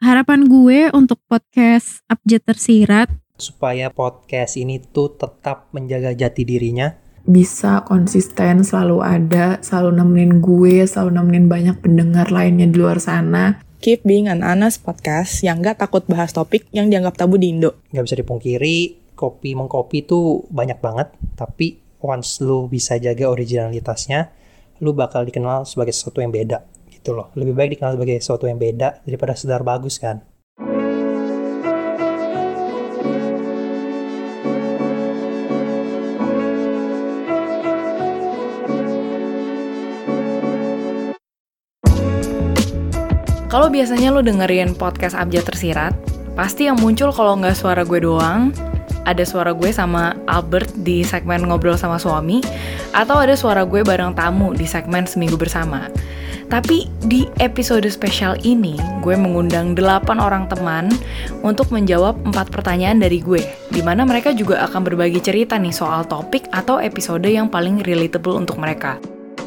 harapan gue untuk podcast Abjad Tersirat supaya podcast ini tuh tetap menjaga jati dirinya. Bisa konsisten selalu ada selalu nemenin gue selalu nemenin banyak pendengar lainnya di luar sana. Keep being an honest podcast yang gak takut bahas topik yang dianggap tabu di Indo. Gak bisa dipungkiri, kopi mengkopi tuh banyak banget, tapi once lu bisa jaga originalitasnya, lu bakal dikenal sebagai sesuatu yang beda gitu loh. Lebih baik dikenal sebagai sesuatu yang beda daripada sedar bagus kan. Kalau biasanya lo dengerin podcast Abjad Tersirat, pasti yang muncul kalau nggak suara gue doang, ada suara gue sama Albert di segmen Ngobrol sama Suami, atau ada suara gue bareng tamu di segmen Seminggu Bersama. Tapi di episode spesial ini, gue mengundang 8 orang teman untuk menjawab 4 pertanyaan dari gue, di mana mereka juga akan berbagi cerita nih soal topik atau episode yang paling relatable untuk mereka.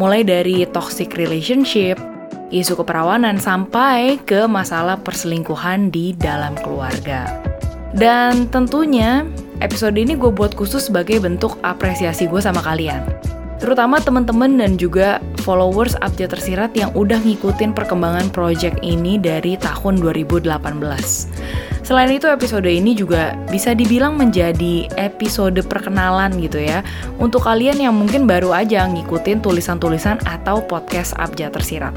Mulai dari toxic relationship, isu keperawanan sampai ke masalah perselingkuhan di dalam keluarga. Dan tentunya episode ini gue buat khusus sebagai bentuk apresiasi gue sama kalian. Terutama teman-teman dan juga followers Abjad Tersirat yang udah ngikutin perkembangan project ini dari tahun 2018. Selain itu episode ini juga bisa dibilang menjadi episode perkenalan gitu ya Untuk kalian yang mungkin baru aja ngikutin tulisan-tulisan atau podcast Abjad Tersirat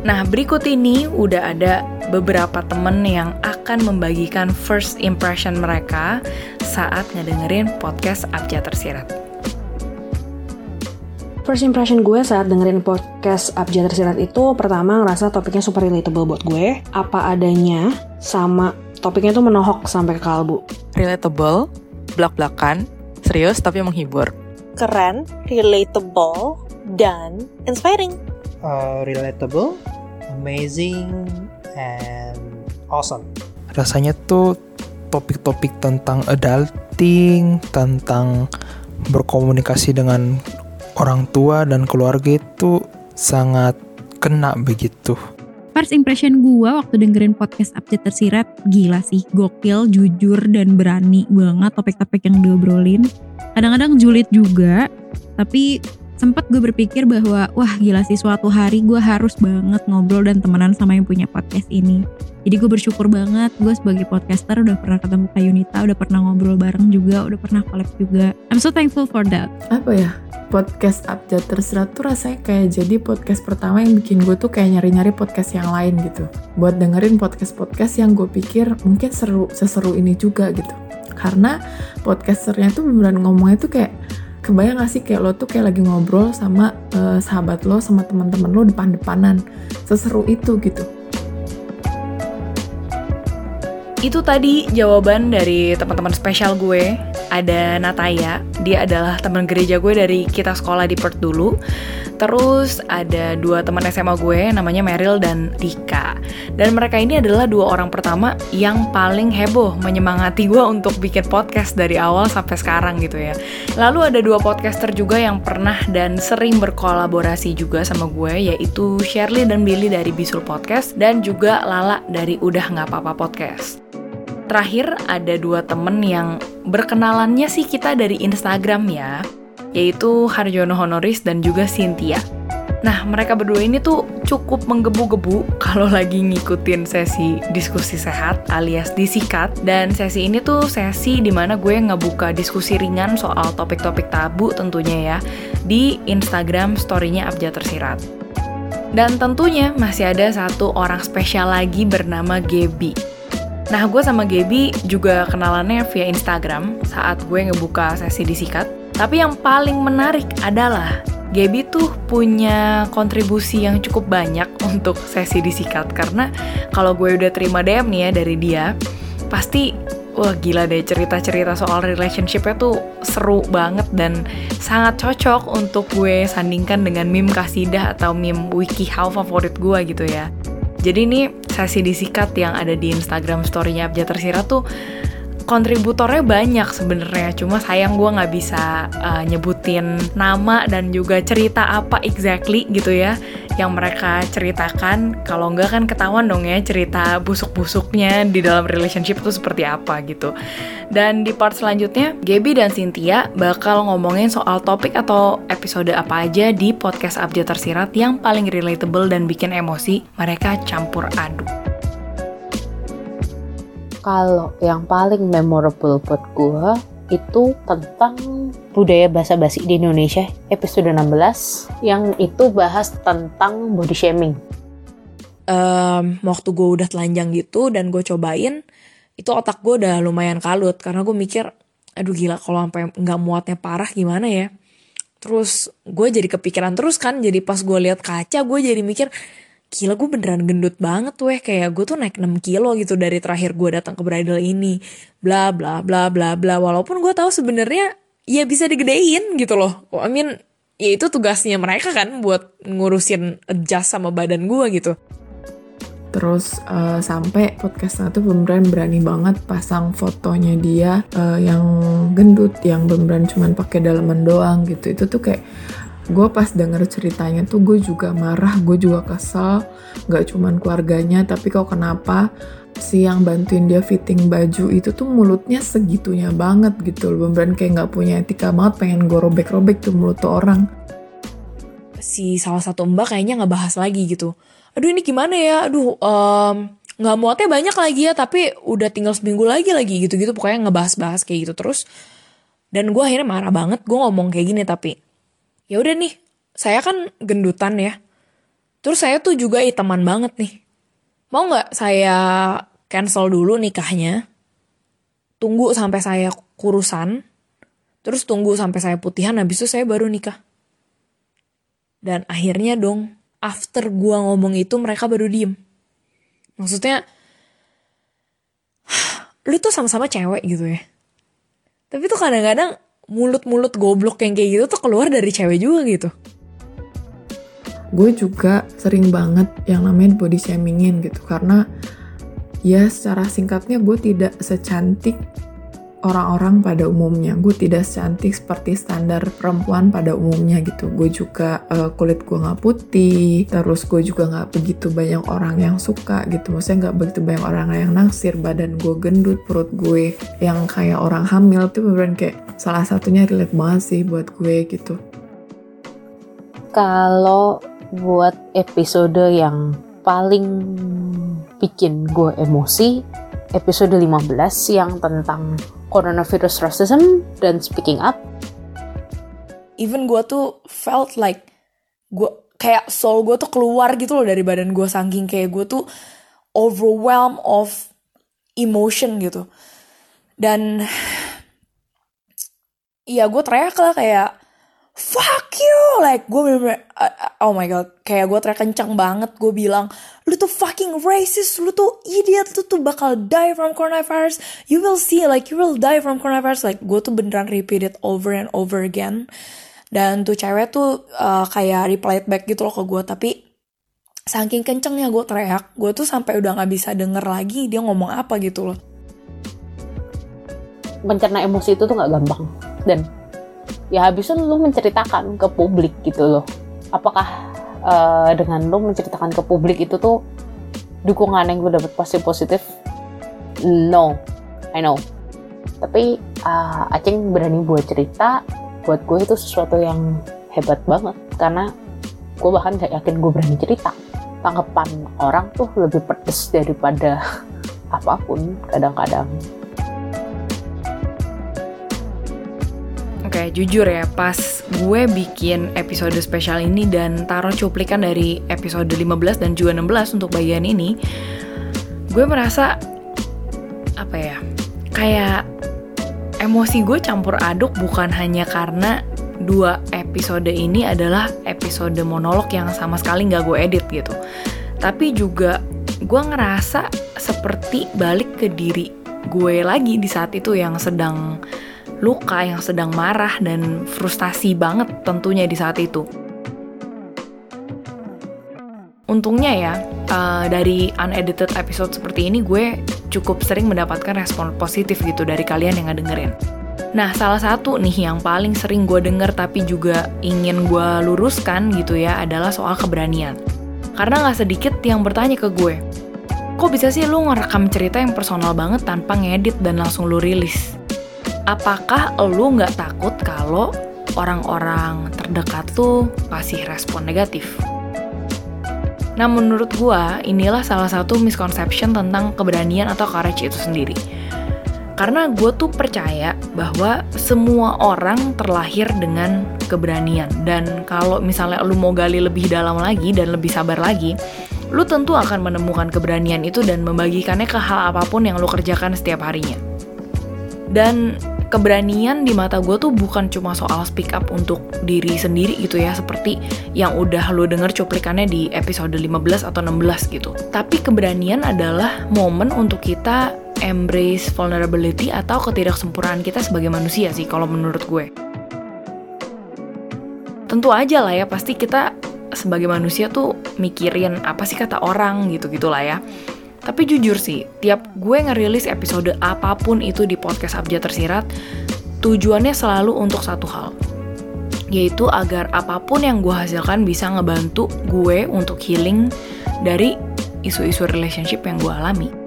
Nah, berikut ini udah ada beberapa temen yang akan membagikan first impression mereka saat ngedengerin podcast Abjad Tersirat. First impression gue saat dengerin podcast Abjad Tersirat itu pertama ngerasa topiknya super relatable buat gue, apa adanya, sama topiknya tuh menohok sampai ke kalbu. Relatable, belak-belakan, serius tapi menghibur. Keren, relatable, dan inspiring uh, relatable, amazing, and awesome. Rasanya tuh topik-topik tentang adulting, tentang berkomunikasi dengan orang tua dan keluarga itu sangat kena begitu. First impression gue waktu dengerin podcast update tersirat gila sih, gokil, jujur dan berani banget topik-topik yang diobrolin. Kadang-kadang julid juga, tapi sempat gue berpikir bahwa wah gila sih suatu hari gue harus banget ngobrol dan temenan sama yang punya podcast ini. Jadi gue bersyukur banget gue sebagai podcaster udah pernah ketemu Kak Yunita, udah pernah ngobrol bareng juga, udah pernah collab juga. I'm so thankful for that. apa ya podcast update terserah tuh rasanya kayak jadi podcast pertama yang bikin gue tuh kayak nyari-nyari podcast yang lain gitu buat dengerin podcast-podcast yang gue pikir mungkin seru seseru ini juga gitu karena podcasternya tuh beneran ngomongnya tuh kayak kebayang gak sih kayak lo tuh kayak lagi ngobrol sama eh, sahabat lo sama teman-teman lo depan-depanan seseru itu gitu Itu tadi jawaban dari teman-teman spesial gue. Ada Nataya, dia adalah teman gereja gue dari kita sekolah di Perth dulu. Terus ada dua teman SMA gue, namanya Meryl dan Dika. Dan mereka ini adalah dua orang pertama yang paling heboh menyemangati gue untuk bikin podcast dari awal sampai sekarang gitu ya. Lalu ada dua podcaster juga yang pernah dan sering berkolaborasi juga sama gue, yaitu Shirley dan Billy dari Bisul Podcast dan juga Lala dari Udah Nggak Apa-apa Podcast. Terakhir ada dua temen yang berkenalannya sih kita dari Instagram ya, yaitu Harjono Honoris dan juga Cynthia. Nah, mereka berdua ini tuh cukup menggebu-gebu kalau lagi ngikutin sesi diskusi sehat alias disikat. Dan sesi ini tuh sesi di mana gue ngebuka diskusi ringan soal topik-topik tabu tentunya ya di Instagram story-nya Abjad Tersirat. Dan tentunya masih ada satu orang spesial lagi bernama Gebi. Nah, gue sama Gaby juga kenalannya via Instagram saat gue ngebuka sesi disikat. Tapi yang paling menarik adalah Gaby tuh punya kontribusi yang cukup banyak untuk sesi disikat karena kalau gue udah terima DM nih ya dari dia, pasti wah gila deh cerita-cerita soal relationshipnya tuh seru banget dan sangat cocok untuk gue sandingkan dengan meme kasidah atau meme WikiHow favorit gue gitu ya. Jadi ini sesi disikat yang ada di Instagram story-nya Abjad Tersirat tuh kontributornya banyak sebenarnya. Cuma sayang gue nggak bisa uh, nyebutin nama dan juga cerita apa exactly gitu ya yang mereka ceritakan. Kalau enggak kan ketahuan dong ya cerita busuk-busuknya di dalam relationship itu seperti apa gitu. Dan di part selanjutnya Gaby dan Cynthia bakal ngomongin soal topik atau episode apa aja di podcast Abjad Tersirat yang paling relatable dan bikin emosi mereka campur aduk kalau yang paling memorable buat gue itu tentang budaya bahasa basi di Indonesia episode 16 yang itu bahas tentang body shaming. Um, waktu gue udah telanjang gitu dan gue cobain itu otak gue udah lumayan kalut karena gue mikir aduh gila kalau sampai nggak muatnya parah gimana ya terus gue jadi kepikiran terus kan jadi pas gue lihat kaca gue jadi mikir gila gue beneran gendut banget weh. Kayak gue tuh naik 6 kilo gitu dari terakhir gue datang ke bridal ini. Bla bla bla bla bla. Walaupun gue tahu sebenarnya ya bisa digedein gitu loh. I mean ya itu tugasnya mereka kan buat ngurusin adjust sama badan gue gitu. Terus uh, sampai podcastnya tuh beneran berani banget pasang fotonya dia uh, yang gendut, yang beneran cuman pakai dalaman doang gitu. Itu tuh kayak gue pas denger ceritanya tuh gue juga marah gue juga kesel. Gak cuman keluarganya tapi kok kenapa si yang bantuin dia fitting baju itu tuh mulutnya segitunya banget gitu loh. Beneran kayak nggak punya etika banget pengen gue robek-robek tuh mulut tuh orang. Si salah satu mbak kayaknya nggak bahas lagi gitu. Aduh ini gimana ya? Aduh um, nggak muatnya banyak lagi ya tapi udah tinggal seminggu lagi lagi gitu-gitu. Pokoknya ngebahas-bahas kayak gitu terus. Dan gue akhirnya marah banget gue ngomong kayak gini tapi ya udah nih saya kan gendutan ya. Terus saya tuh juga hitaman banget nih. Mau nggak saya cancel dulu nikahnya? Tunggu sampai saya kurusan. Terus tunggu sampai saya putihan habis itu saya baru nikah. Dan akhirnya dong after gua ngomong itu mereka baru diem. Maksudnya lu tuh sama-sama cewek gitu ya. Tapi tuh kadang-kadang mulut-mulut goblok yang kayak gitu tuh keluar dari cewek juga gitu. Gue juga sering banget yang namanya body shamingin gitu karena ya secara singkatnya gue tidak secantik orang-orang pada umumnya. Gue tidak secantik seperti standar perempuan pada umumnya gitu. Gue juga uh, kulit gue nggak putih, terus gue juga nggak begitu banyak orang yang suka gitu. Maksudnya nggak begitu banyak orang yang naksir. Badan gue gendut, perut gue yang kayak orang hamil tuh beneran kayak salah satunya relate banget sih buat gue gitu. Kalau buat episode yang paling bikin gue emosi episode 15 yang tentang coronavirus racism dan speaking up. Even gue tuh felt like gue kayak soul gue tuh keluar gitu loh dari badan gue saking kayak gue tuh overwhelmed of emotion gitu. Dan iya gue teriak lah kayak fuck you. Like gue bener-bener uh, oh my god. Kayak gue teriak kencang banget. Gue bilang lu tuh fucking racist. Lu tuh idiot. Lu tuh bakal die from coronavirus. You will see like you will die from coronavirus. Like gue tuh beneran repeat it over and over again. Dan tuh cewek tuh uh, kayak reply back gitu loh ke gue tapi saking kencengnya gue teriak gue tuh sampai udah nggak bisa denger lagi dia ngomong apa gitu loh. Mencerna emosi itu tuh nggak gampang dan ya habis itu lu menceritakan ke publik gitu loh. Apakah uh, dengan lu menceritakan ke publik itu tuh dukungan yang gue dapet pasti positif? No. I know. Tapi uh, Aceng berani buat cerita buat gue itu sesuatu yang hebat banget. Karena gue bahkan gak yakin gue berani cerita. Tanggapan orang tuh lebih pedes daripada apa pun kadang-kadang Oke, jujur ya, pas gue bikin episode spesial ini dan taruh cuplikan dari episode 15 dan juga 16 untuk bagian ini, gue merasa apa ya? Kayak emosi gue campur aduk bukan hanya karena dua episode ini adalah episode monolog yang sama sekali nggak gue edit gitu. Tapi juga gue ngerasa seperti balik ke diri gue lagi di saat itu yang sedang luka, yang sedang marah dan frustasi banget tentunya di saat itu. Untungnya ya, uh, dari unedited episode seperti ini gue cukup sering mendapatkan respon positif gitu dari kalian yang ngedengerin. Nah, salah satu nih yang paling sering gue denger tapi juga ingin gue luruskan gitu ya adalah soal keberanian. Karena gak sedikit yang bertanya ke gue, kok bisa sih lu ngerekam cerita yang personal banget tanpa ngedit dan langsung lu rilis? Apakah lu gak takut kalau orang-orang terdekat tuh kasih respon negatif? Nah menurut gue inilah salah satu misconception tentang keberanian atau courage itu sendiri. Karena gue tuh percaya bahwa semua orang terlahir dengan keberanian dan kalau misalnya lu mau gali lebih dalam lagi dan lebih sabar lagi, lu tentu akan menemukan keberanian itu dan membagikannya ke hal apa pun yang lu kerjakan setiap harinya. Dan keberanian di mata gue tuh bukan cuma soal speak up untuk diri sendiri gitu ya seperti yang udah lo denger cuplikannya di episode 15 atau 16 gitu. Tapi keberanian adalah momen untuk kita embrace vulnerability atau ketidaksempurnaan kita sebagai manusia sih kalau menurut gue. Tentu aja lah ya pasti kita sebagai manusia tuh mikirin apa sih kata orang gitu gitulah ya tapi jujur sih, tiap gue ngerilis episode apa pun itu di podcast Abjad Tersirat, tujuannya selalu untuk satu hal. Yaitu agar apa pun yang gue hasilkan bisa ngebantu gue untuk healing dari isu-isu relationship yang gue alami.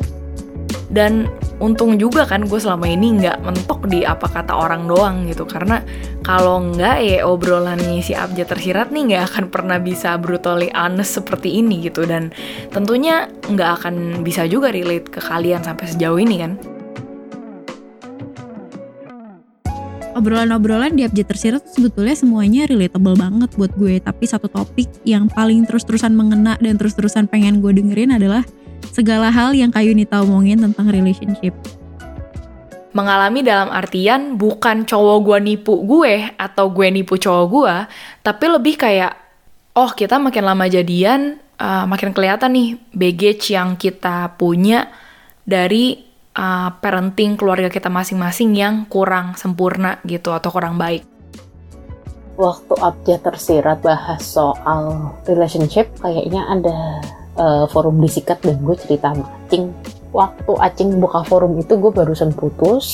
Dan untung juga kan gue selama ini nggak mentok di apa kata orang doang gitu. Karena kalau nggak ya obrolannya si Abjad tersirat nih nggak akan pernah bisa brutally honest seperti ini gitu. Dan tentunya nggak akan bisa juga relate ke kalian sampai sejauh ini kan. Obrolan-obrolan di Abjad Tersirat sebetulnya semuanya relatable banget buat gue. Tapi satu topik yang paling terus-terusan mengena dan terus-terusan pengen gue dengerin adalah segala hal yang Kak Yunita omongin tentang relationship. Mengalami dalam artian bukan cowok gue nipu gue atau gue nipu cowok gue, tapi lebih kayak, oh kita makin lama jadian, uh, makin kelihatan nih baggage yang kita punya dari uh, parenting keluarga kita masing-masing yang kurang sempurna gitu atau kurang baik. Waktu update tersirat bahas soal relationship, kayaknya ada uh, forum disikat dan gue cerita sama Acing. Waktu Acing buka forum itu gue barusan putus.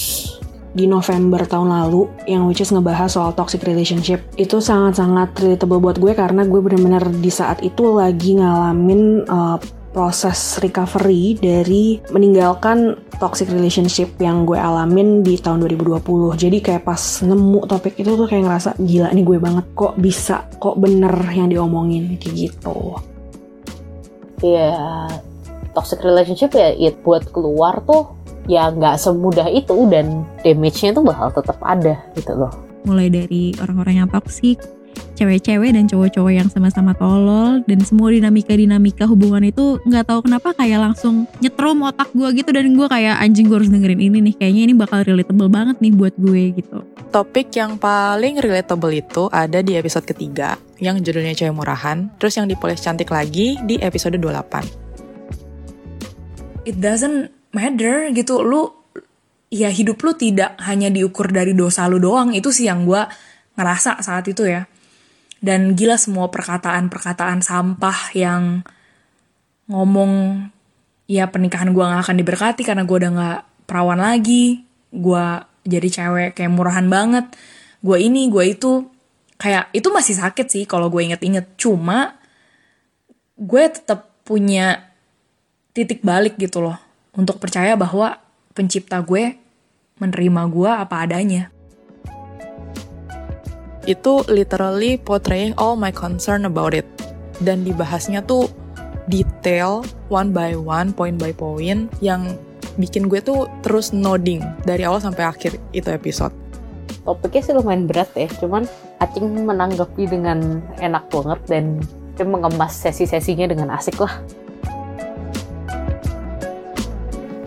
Di November tahun lalu yang which is ngebahas soal toxic relationship itu sangat-sangat relatable buat gue karena gue bener-bener di saat itu lagi ngalamin uh, proses recovery dari meninggalkan toxic relationship yang gue alamin di tahun 2020 jadi kayak pas nemu topik itu tuh kayak ngerasa gila nih gue banget kok bisa kok bener yang diomongin kayak gitu ya toxic relationship ya, ya buat keluar tuh ya nggak semudah itu dan damage-nya tuh bakal tetap ada gitu loh. Mulai dari orang-orang yang toxic, cewek-cewek dan cowok-cowok yang sama-sama tolol dan semua dinamika-dinamika hubungan itu nggak tahu kenapa kayak langsung nyetrum otak gue gitu dan gue kayak anjing gue harus dengerin ini nih. Kayaknya ini bakal relatable banget nih buat gue gitu. Topik yang paling relatable itu ada di episode ketiga yang judulnya cewek murahan, terus yang dipoles cantik lagi di episode 28 it doesn't matter gitu. Lu ya hidup lu tidak hanya diukur dari dosa lu doang. Itu sih yang gue ngerasa saat itu ya dan gila semua perkataan-perkataan sampah yang ngomong ya pernikahan gue gak akan diberkati karena gue udah gak perawan lagi. Gue jadi cewek kayak murahan banget. Gue ini gue itu. Kayak itu masih sakit sih kalau gue inget-inget. Cuma gue tetap punya titik balik gitu loh untuk percaya bahwa pencipta gue menerima gue apa adanya. Itu literally portraying all my concern about it. Dan dibahasnya tuh detail, one by one, point by point, yang bikin gue tuh terus nodding dari awal sampai akhir itu episode. Topiknya sih lumayan berat ya, cuman Acing menanggapi dengan enak banget dan dia mengemas sesi-sesinya dengan asik lah.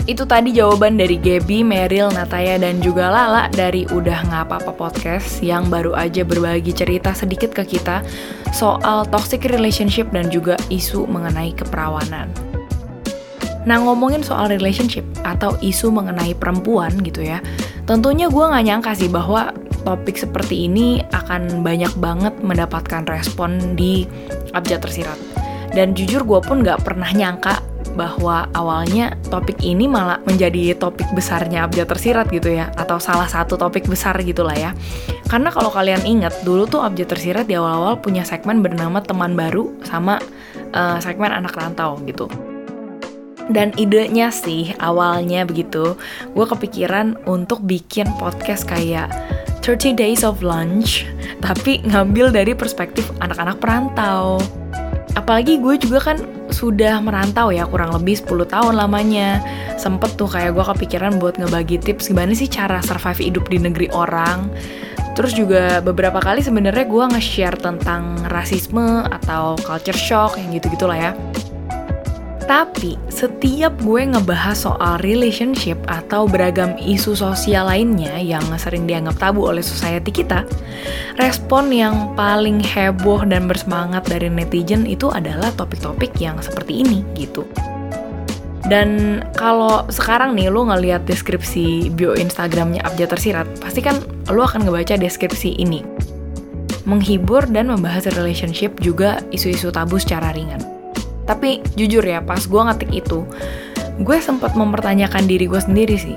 Itu tadi jawaban dari Gaby, Meryl, Nataya, dan juga Lala dari Udah Ngapa Apa Podcast yang baru aja berbagi cerita sedikit ke kita soal toxic relationship dan juga isu mengenai keperawanan. Nah ngomongin soal relationship atau isu mengenai perempuan gitu ya, tentunya gue gak nyangka sih bahwa topik seperti ini akan banyak banget mendapatkan respon di abjad tersirat. Dan jujur gue pun gak pernah nyangka bahwa awalnya topik ini malah menjadi topik besarnya Abjad Tersirat gitu ya atau salah satu topik besar gitulah ya. Karena kalau kalian ingat dulu tuh Abjad Tersirat di awal-awal punya segmen bernama teman baru sama uh, segmen anak rantau gitu. Dan idenya sih awalnya begitu, gue kepikiran untuk bikin podcast kayak 30 Days of Lunch, tapi ngambil dari perspektif anak-anak perantau. Apalagi gue juga kan sudah merantau ya kurang lebih 10 tahun lamanya. Sempet tuh kayak gue kepikiran buat ngebagi tips gimana sih cara survive hidup di negeri orang. Terus juga beberapa kali sebenarnya gue nge-share tentang rasisme atau culture shock yang gitu-gitu lah ya. Tapi setiap gue ngebahas soal relationship atau beragam isu sosial lainnya yang sering dianggap tabu oleh society kita, respon yang paling heboh dan bersemangat dari netizen itu adalah topik-topik yang seperti ini gitu. Dan kalau sekarang nih lo ngeliat deskripsi bio Instagramnya Abjad Tersirat, pasti kan lo akan ngebaca deskripsi ini. Menghibur dan membahas relationship juga isu-isu tabu secara ringan. Tapi jujur ya, pas gue ngetik itu, gue sempat mempertanyakan diri gue sendiri sih.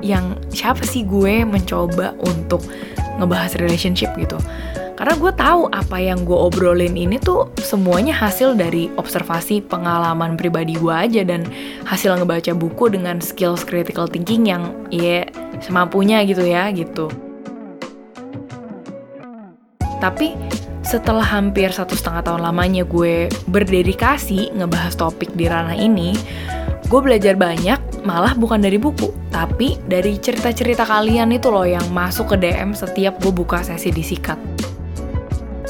Yang siapa sih gue mencoba untuk ngebahas relationship gitu. Karena gue tahu apa yang gue obrolin ini tuh semuanya hasil dari observasi pengalaman pribadi gue aja dan hasil ngebaca buku dengan skills critical thinking yang ya semampunya gitu ya gitu. Tapi setelah hampir satu setengah tahun lamanya gue berdedikasi ngebahas topik di ranah ini, gue belajar banyak malah bukan dari buku, tapi dari cerita-cerita kalian itu loh yang masuk ke DM setiap gue buka sesi disikat.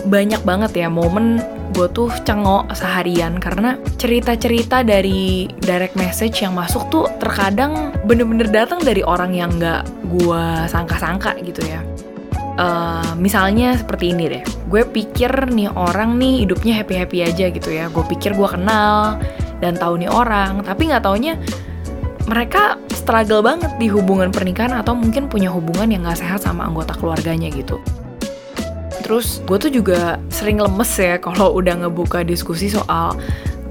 Banyak banget ya momen gue tuh cengok seharian karena cerita-cerita dari direct message yang masuk tuh terkadang bener-bener datang dari orang yang gak gue sangka-sangka gitu ya. Uh, misalnya seperti ini deh, gue pikir nih orang nih hidupnya happy happy aja gitu ya. Gue pikir gue kenal dan tahu nih orang, tapi nggak taunya mereka struggle banget di hubungan pernikahan atau mungkin punya hubungan yang gak sehat sama anggota keluarganya gitu. Terus gue tuh juga sering lemes ya kalau udah ngebuka diskusi soal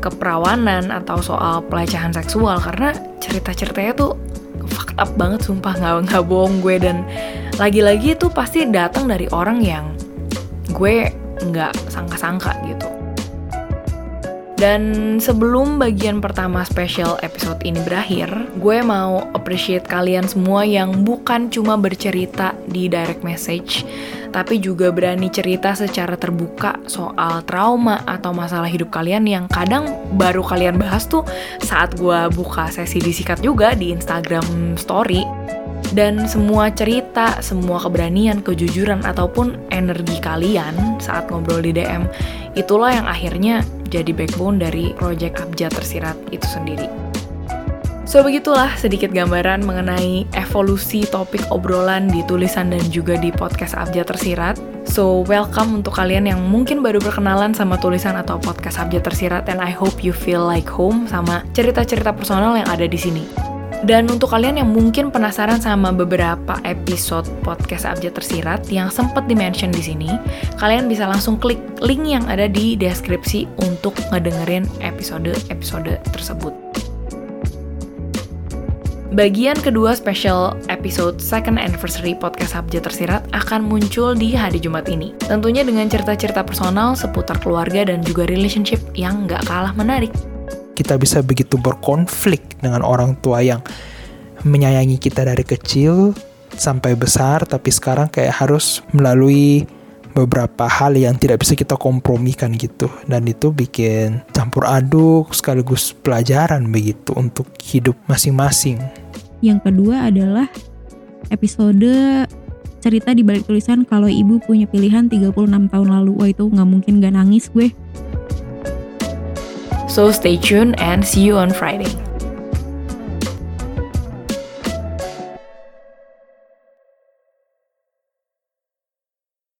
keperawanan atau soal pelecehan seksual karena cerita-ceritanya tuh fucked up banget sumpah nggak nggak bohong gue dan lagi-lagi itu pasti datang dari orang yang gue nggak sangka-sangka gitu. Dan sebelum bagian pertama special episode ini berakhir, gue mau appreciate kalian semua yang bukan cuma bercerita di direct message, tapi juga berani cerita secara terbuka soal trauma atau masalah hidup kalian yang kadang baru kalian bahas tuh saat gue buka sesi disikat juga di Instagram story. Dan semua cerita, semua keberanian, kejujuran, ataupun energi kalian saat ngobrol di DM, itulah yang akhirnya jadi backbone dari project Abjad Tersirat itu sendiri. So begitulah sedikit gambaran mengenai evolusi topik obrolan di tulisan dan juga di podcast Abjad Tersirat. So welcome untuk kalian yang mungkin baru berkenalan sama tulisan atau podcast Abjad Tersirat and I hope you feel like home sama cerita-cerita personal yang ada di sini. Dan untuk kalian yang mungkin penasaran sama beberapa episode podcast Abjad Tersirat yang sempat dimention di sini, kalian bisa langsung klik link yang ada di deskripsi untuk ngedengerin episode-episode tersebut. Bagian kedua special episode second anniversary podcast Abjad Tersirat akan muncul di hari Jumat ini. Tentunya dengan cerita-cerita personal seputar keluarga dan juga relationship yang gak kalah menarik kita bisa begitu berkonflik dengan orang tua yang menyayangi kita dari kecil sampai besar tapi sekarang kayak harus melalui beberapa hal yang tidak bisa kita kompromikan gitu dan itu bikin campur aduk sekaligus pelajaran begitu untuk hidup masing-masing. Yang kedua adalah episode cerita di balik tulisan kalau ibu punya pilihan 36 tahun lalu. Wah itu nggak mungkin gak nangis gue. So stay tuned and see you on Friday.